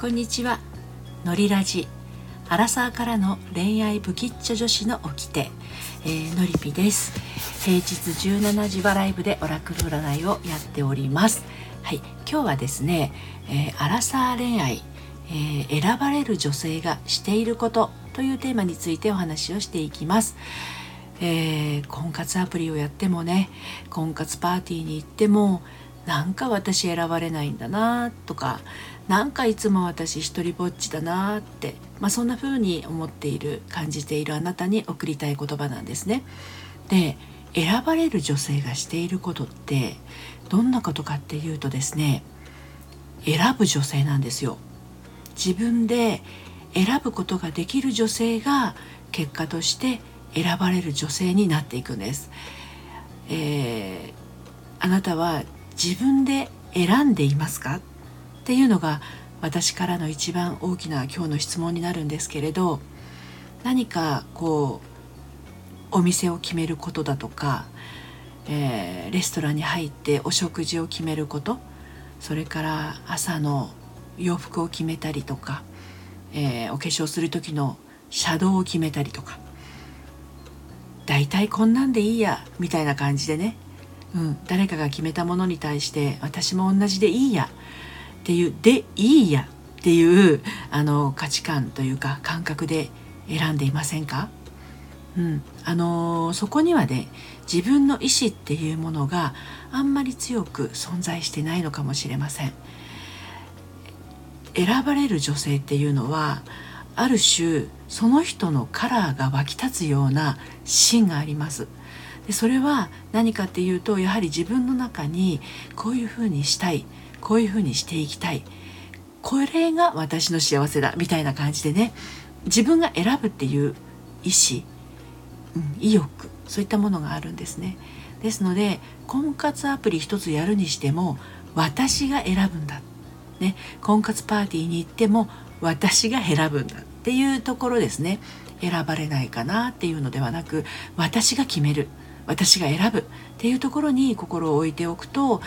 こんにちは。のりラジ。アラサーからの恋愛不吉祥女子の掟、えー、のりぴです。平日17時はライブでオラクル占いをやっております。はい。今日はですね、えー、アラサー恋愛、えー、選ばれる女性がしていることというテーマについてお話をしていきます。えー、婚活アプリをやってもね婚活パーティーに行ってもなんか私選ばれないんだなとかなんかいつも私一人ぼっちだなって、まあ、そんな風に思っている感じているあなたに送りたい言葉なんですね。で選ばれる女性がしていることってどんなことかっていうとですね選ぶ女性なんですよ。自分で選ぶことができる女性が結果として選ばれる女性になっていくんです。えー、あなたは自分で選んでいますか？っていうのが私からの一番大きな今日の質問になるんですけれど何かこうお店を決めることだとか、えー、レストランに入ってお食事を決めることそれから朝の洋服を決めたりとか、えー、お化粧する時のシャドウを決めたりとか大体こんなんでいいやみたいな感じでね。うん、誰かが決めたものに対して私も同じでいいやっていうでいいやっていうあの価値観というか感覚で選んでいませんか、うん、あのそこにはね自分の意思っていうものがあんまり強く存在してないのかもしれません。選ばれる女性っていうのはある種その人のカラーが湧き立つような芯があります。でそれは何かっていうとやはり自分の中にこういうふうにしたい。こういうふうにしていきたい。これが私の幸せだみたいな感じでね自分が選ぶっていう意思、うん、意欲そういったものがあるんですね。ですので婚活アプリ一つやるにしても私が選ぶんだ、ね、婚活パーティーに行っても私が選ぶんだっていうところですね。選ばれないかなっていうのではなく私が決める。私が選ぶっていうところに心を置いておくと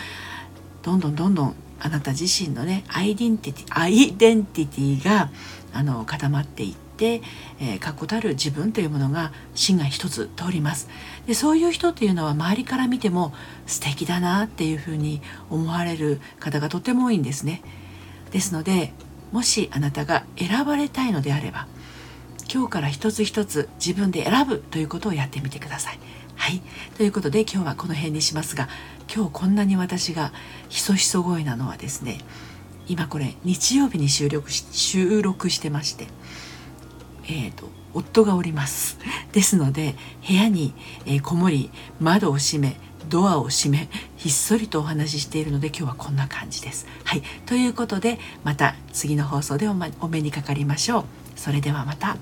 どんどんどんどんあなた自身のねアイデンティティアイデンティティがあの固まっていって、えー、確固たる自分というものが芯が一つ通ります。でそういう人っていうのは周りから見ても素敵だなっていうふうに思われる方がとても多いんですね。ですのでもしあなたが選ばれたいのであれば今日から一つ一つ自分で選ぶということをやってみてください。はいということで今日はこの辺にしますが今日こんなに私がひそひそ声なのはですね今これ日曜日に収録し収録してましてえーと、夫がおりますですので部屋に、えー、こもり窓を閉めドアを閉めひっそりとお話ししているので今日はこんな感じです。はいということでまた次の放送で,、お目にかかりましょう。それではまた。